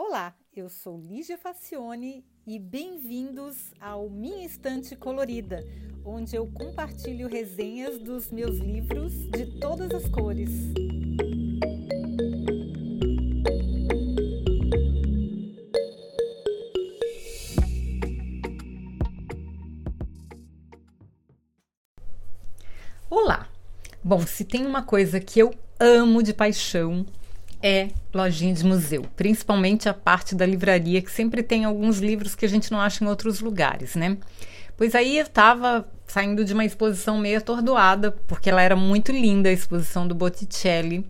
Olá, eu sou Lígia Facione e bem-vindos ao Minha Estante Colorida, onde eu compartilho resenhas dos meus livros de todas as cores. Olá! Bom, se tem uma coisa que eu amo de paixão é lojinha de museu, principalmente a parte da livraria, que sempre tem alguns livros que a gente não acha em outros lugares, né? Pois aí eu estava saindo de uma exposição meio atordoada, porque ela era muito linda, a exposição do Botticelli,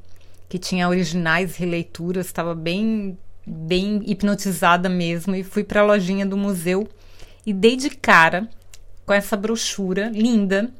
que tinha originais releituras, estava bem, bem hipnotizada mesmo, e fui para a lojinha do museu e dei de cara com essa brochura linda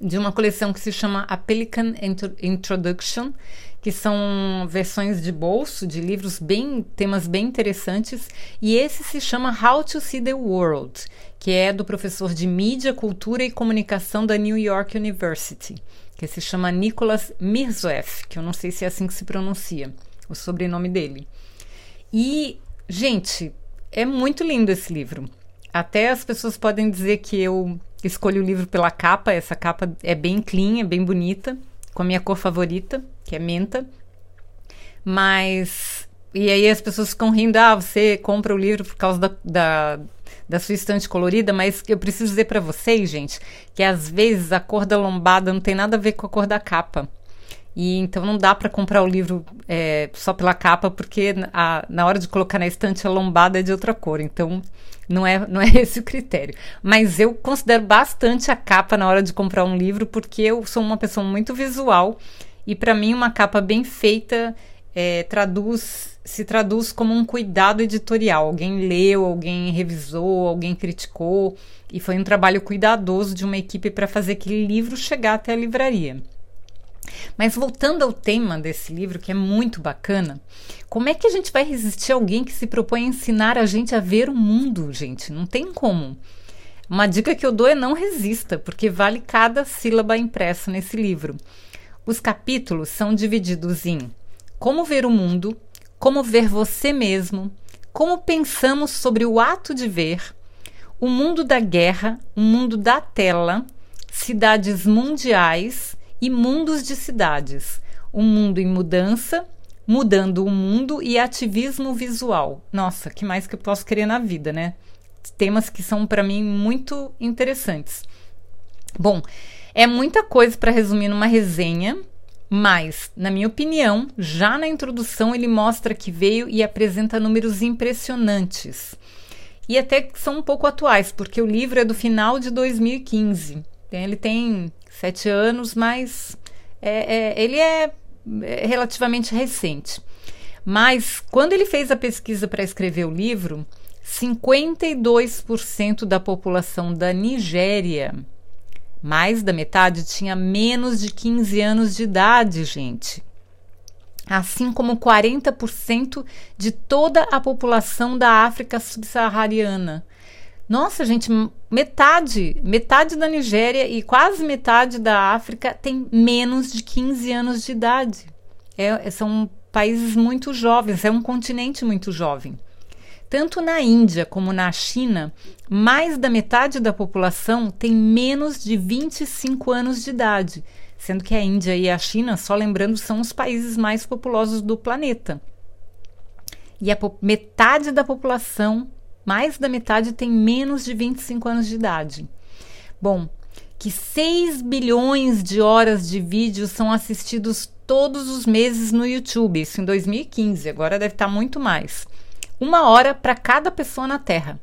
de uma coleção que se chama A Pelican Introduction, que são versões de bolso de livros bem temas bem interessantes, e esse se chama How to See the World, que é do professor de mídia, cultura e comunicação da New York University, que se chama Nicholas Mirzoeff, que eu não sei se é assim que se pronuncia, o sobrenome dele. E, gente, é muito lindo esse livro. Até as pessoas podem dizer que eu escolho o livro pela capa, essa capa é bem clean, é bem bonita, com a minha cor favorita, que é menta. Mas. E aí as pessoas ficam rindo, ah, você compra o livro por causa da, da, da sua estante colorida, mas eu preciso dizer para vocês, gente, que às vezes a cor da lombada não tem nada a ver com a cor da capa. E então não dá para comprar o livro é, só pela capa, porque a, na hora de colocar na estante a lombada é de outra cor. Então não é, não é esse o critério. Mas eu considero bastante a capa na hora de comprar um livro, porque eu sou uma pessoa muito visual e para mim uma capa bem feita é, traduz se traduz como um cuidado editorial. Alguém leu, alguém revisou, alguém criticou e foi um trabalho cuidadoso de uma equipe para fazer aquele livro chegar até a livraria. Mas voltando ao tema desse livro, que é muito bacana, como é que a gente vai resistir a alguém que se propõe a ensinar a gente a ver o mundo, gente? Não tem como. Uma dica que eu dou é não resista, porque vale cada sílaba impressa nesse livro. Os capítulos são divididos em como ver o mundo, como ver você mesmo, como pensamos sobre o ato de ver, o mundo da guerra, o mundo da tela, cidades mundiais e mundos de cidades, um mundo em mudança, mudando o mundo e ativismo visual. Nossa, que mais que eu posso querer na vida, né? Temas que são para mim muito interessantes. Bom, é muita coisa para resumir numa resenha, mas, na minha opinião, já na introdução ele mostra que veio e apresenta números impressionantes. E até que são um pouco atuais, porque o livro é do final de 2015. Ele tem sete anos, mas é, é, ele é, é relativamente recente. Mas quando ele fez a pesquisa para escrever o livro, 52% da população da Nigéria, mais da metade, tinha menos de 15 anos de idade, gente. Assim como 40% de toda a população da África subsaariana. Nossa, gente, metade, metade da Nigéria e quase metade da África tem menos de 15 anos de idade. É, são países muito jovens, é um continente muito jovem. Tanto na Índia como na China, mais da metade da população tem menos de 25 anos de idade, sendo que a Índia e a China, só lembrando, são os países mais populosos do planeta. E a metade da população mais da metade tem menos de 25 anos de idade. Bom, que 6 bilhões de horas de vídeos são assistidos todos os meses no YouTube, isso em 2015, agora deve estar muito mais. Uma hora para cada pessoa na Terra.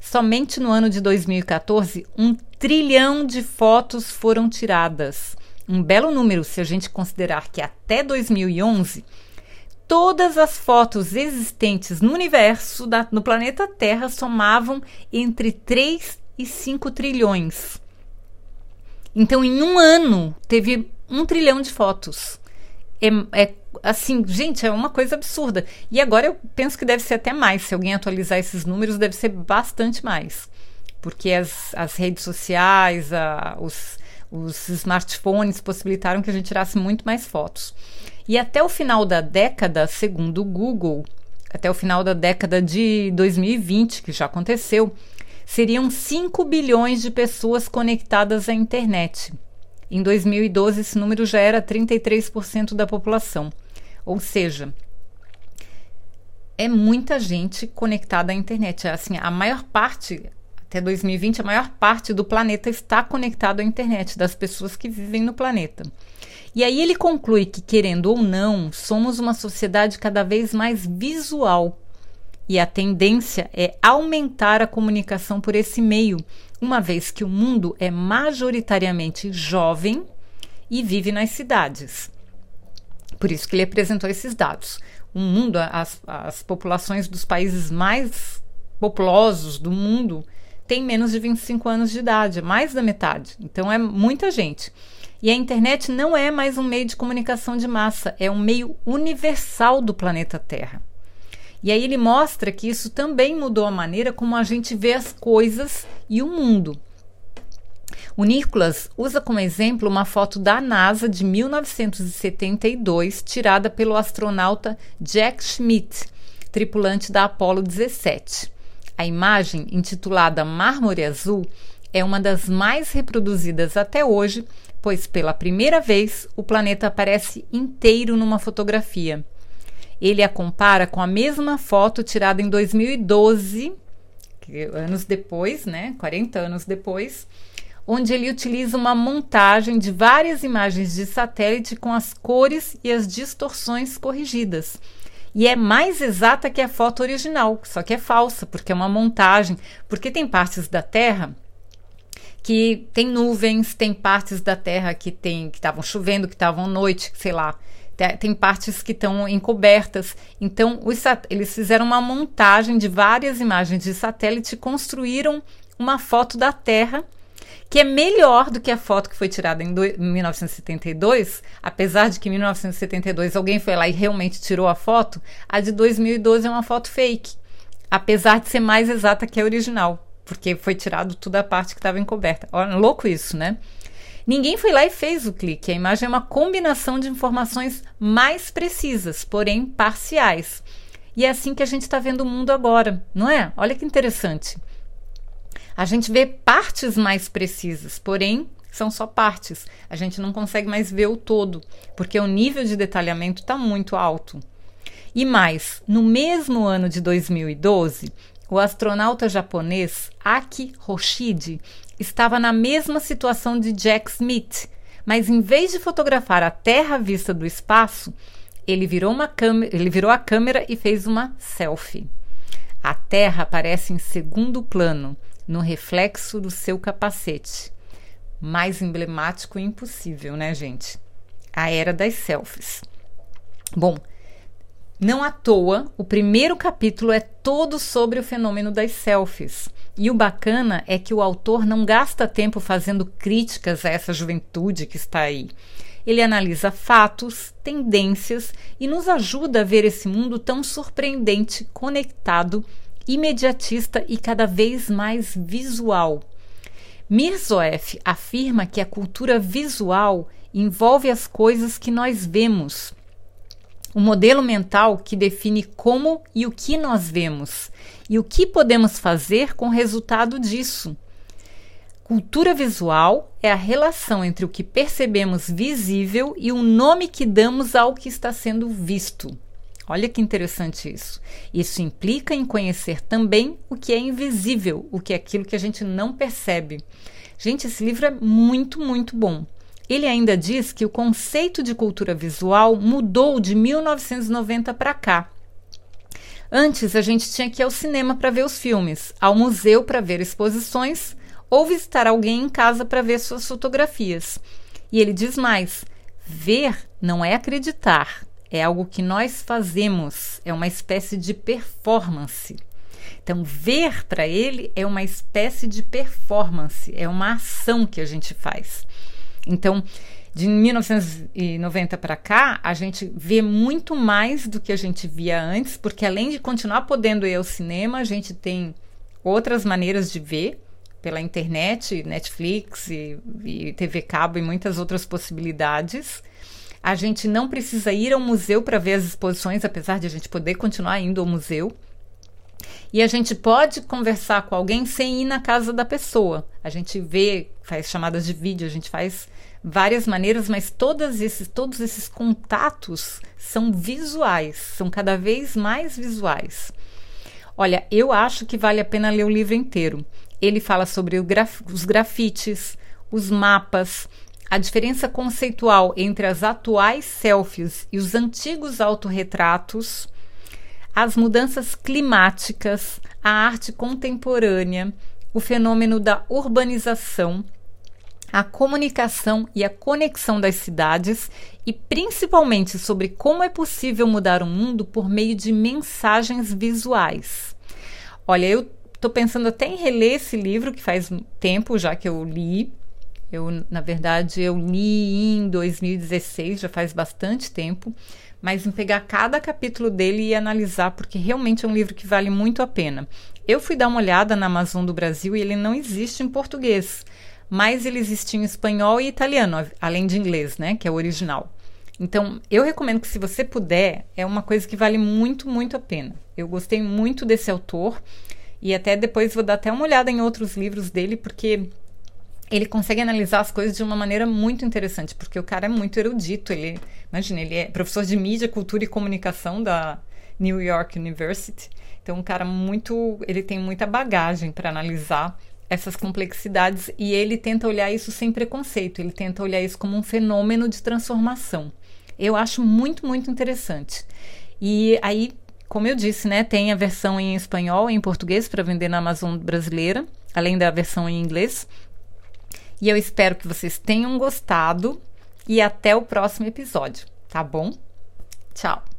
Somente no ano de 2014, um trilhão de fotos foram tiradas. Um belo número se a gente considerar que até 2011 todas as fotos existentes no universo, da, no planeta Terra, somavam entre 3 e 5 trilhões. Então, em um ano, teve um trilhão de fotos. É, é, assim, gente, é uma coisa absurda. E agora eu penso que deve ser até mais. Se alguém atualizar esses números, deve ser bastante mais. Porque as, as redes sociais, a, os, os smartphones possibilitaram que a gente tirasse muito mais fotos. E até o final da década, segundo o Google, até o final da década de 2020, que já aconteceu, seriam 5 bilhões de pessoas conectadas à internet. Em 2012, esse número já era 33% da população. Ou seja, é muita gente conectada à internet. Assim, a maior parte, até 2020, a maior parte do planeta está conectado à internet, das pessoas que vivem no planeta. E aí ele conclui que, querendo ou não, somos uma sociedade cada vez mais visual. E a tendência é aumentar a comunicação por esse meio, uma vez que o mundo é majoritariamente jovem e vive nas cidades. Por isso que ele apresentou esses dados. O mundo, as, as populações dos países mais populosos do mundo têm menos de 25 anos de idade, mais da metade. Então é muita gente. E a internet não é mais um meio de comunicação de massa, é um meio universal do planeta Terra. E aí ele mostra que isso também mudou a maneira como a gente vê as coisas e o mundo. O Nicholas usa como exemplo uma foto da NASA de 1972, tirada pelo astronauta Jack Schmitt, tripulante da Apollo 17. A imagem, intitulada Mármore Azul, é uma das mais reproduzidas até hoje pois pela primeira vez o planeta aparece inteiro numa fotografia. Ele a compara com a mesma foto tirada em 2012, anos depois, né, 40 anos depois, onde ele utiliza uma montagem de várias imagens de satélite com as cores e as distorções corrigidas. E é mais exata que a foto original, só que é falsa, porque é uma montagem, porque tem partes da Terra que tem nuvens, tem partes da Terra que tem que estavam chovendo, que estavam noite, sei lá. Tem partes que estão encobertas. Então, os, eles fizeram uma montagem de várias imagens de satélite e construíram uma foto da Terra que é melhor do que a foto que foi tirada em, do, em 1972, apesar de que em 1972 alguém foi lá e realmente tirou a foto, a de 2012 é uma foto fake, apesar de ser mais exata que a original porque foi tirado toda a parte que estava encoberta. Olha, louco isso, né? Ninguém foi lá e fez o clique. A imagem é uma combinação de informações mais precisas, porém parciais. E é assim que a gente está vendo o mundo agora, não é? Olha que interessante. A gente vê partes mais precisas, porém são só partes. A gente não consegue mais ver o todo, porque o nível de detalhamento está muito alto. E mais, no mesmo ano de 2012, o astronauta japonês Aki Hoshide estava na mesma situação de Jack Smith, mas em vez de fotografar a Terra vista do espaço, ele virou, uma ele virou a câmera e fez uma selfie. A Terra aparece em segundo plano, no reflexo do seu capacete. Mais emblemático e impossível, né, gente? A era das selfies. Bom, não à toa, o primeiro capítulo é todo sobre o fenômeno das selfies. E o bacana é que o autor não gasta tempo fazendo críticas a essa juventude que está aí. Ele analisa fatos, tendências e nos ajuda a ver esse mundo tão surpreendente, conectado, imediatista e cada vez mais visual. Mirzoeff afirma que a cultura visual envolve as coisas que nós vemos um modelo mental que define como e o que nós vemos e o que podemos fazer com o resultado disso. Cultura visual é a relação entre o que percebemos visível e o nome que damos ao que está sendo visto. Olha que interessante isso. Isso implica em conhecer também o que é invisível, o que é aquilo que a gente não percebe. Gente, esse livro é muito, muito bom. Ele ainda diz que o conceito de cultura visual mudou de 1990 para cá. Antes a gente tinha que ir ao cinema para ver os filmes, ao museu para ver exposições ou visitar alguém em casa para ver suas fotografias. E ele diz mais: ver não é acreditar, é algo que nós fazemos, é uma espécie de performance. Então, ver para ele é uma espécie de performance, é uma ação que a gente faz. Então, de 1990 para cá, a gente vê muito mais do que a gente via antes, porque além de continuar podendo ir ao cinema, a gente tem outras maneiras de ver pela internet, Netflix e, e TV cabo e muitas outras possibilidades. A gente não precisa ir ao museu para ver as exposições, apesar de a gente poder continuar indo ao museu. E a gente pode conversar com alguém sem ir na casa da pessoa. A gente vê, faz chamadas de vídeo, a gente faz várias maneiras, mas todos esses, todos esses contatos são visuais, são cada vez mais visuais. Olha, eu acho que vale a pena ler o livro inteiro. Ele fala sobre graf os grafites, os mapas, a diferença conceitual entre as atuais selfies e os antigos autorretratos, as mudanças climáticas, a arte contemporânea, o fenômeno da urbanização, a comunicação e a conexão das cidades e principalmente sobre como é possível mudar o mundo por meio de mensagens visuais. Olha, eu estou pensando até em reler esse livro que faz tempo já que eu li, eu, na verdade, eu li em 2016, já faz bastante tempo, mas em pegar cada capítulo dele e analisar, porque realmente é um livro que vale muito a pena. Eu fui dar uma olhada na Amazon do Brasil e ele não existe em português, mas ele existe em espanhol e italiano, além de inglês, né, que é o original. Então, eu recomendo que se você puder, é uma coisa que vale muito, muito a pena. Eu gostei muito desse autor e até depois vou dar até uma olhada em outros livros dele, porque ele consegue analisar as coisas de uma maneira muito interessante, porque o cara é muito erudito. Ele, imagina, ele é professor de mídia, cultura e comunicação da New York University. Então, um cara muito, ele tem muita bagagem para analisar essas complexidades e ele tenta olhar isso sem preconceito. Ele tenta olhar isso como um fenômeno de transformação. Eu acho muito, muito interessante. E aí, como eu disse, né, tem a versão em espanhol e em português para vender na Amazon brasileira, além da versão em inglês. E eu espero que vocês tenham gostado e até o próximo episódio, tá bom? Tchau!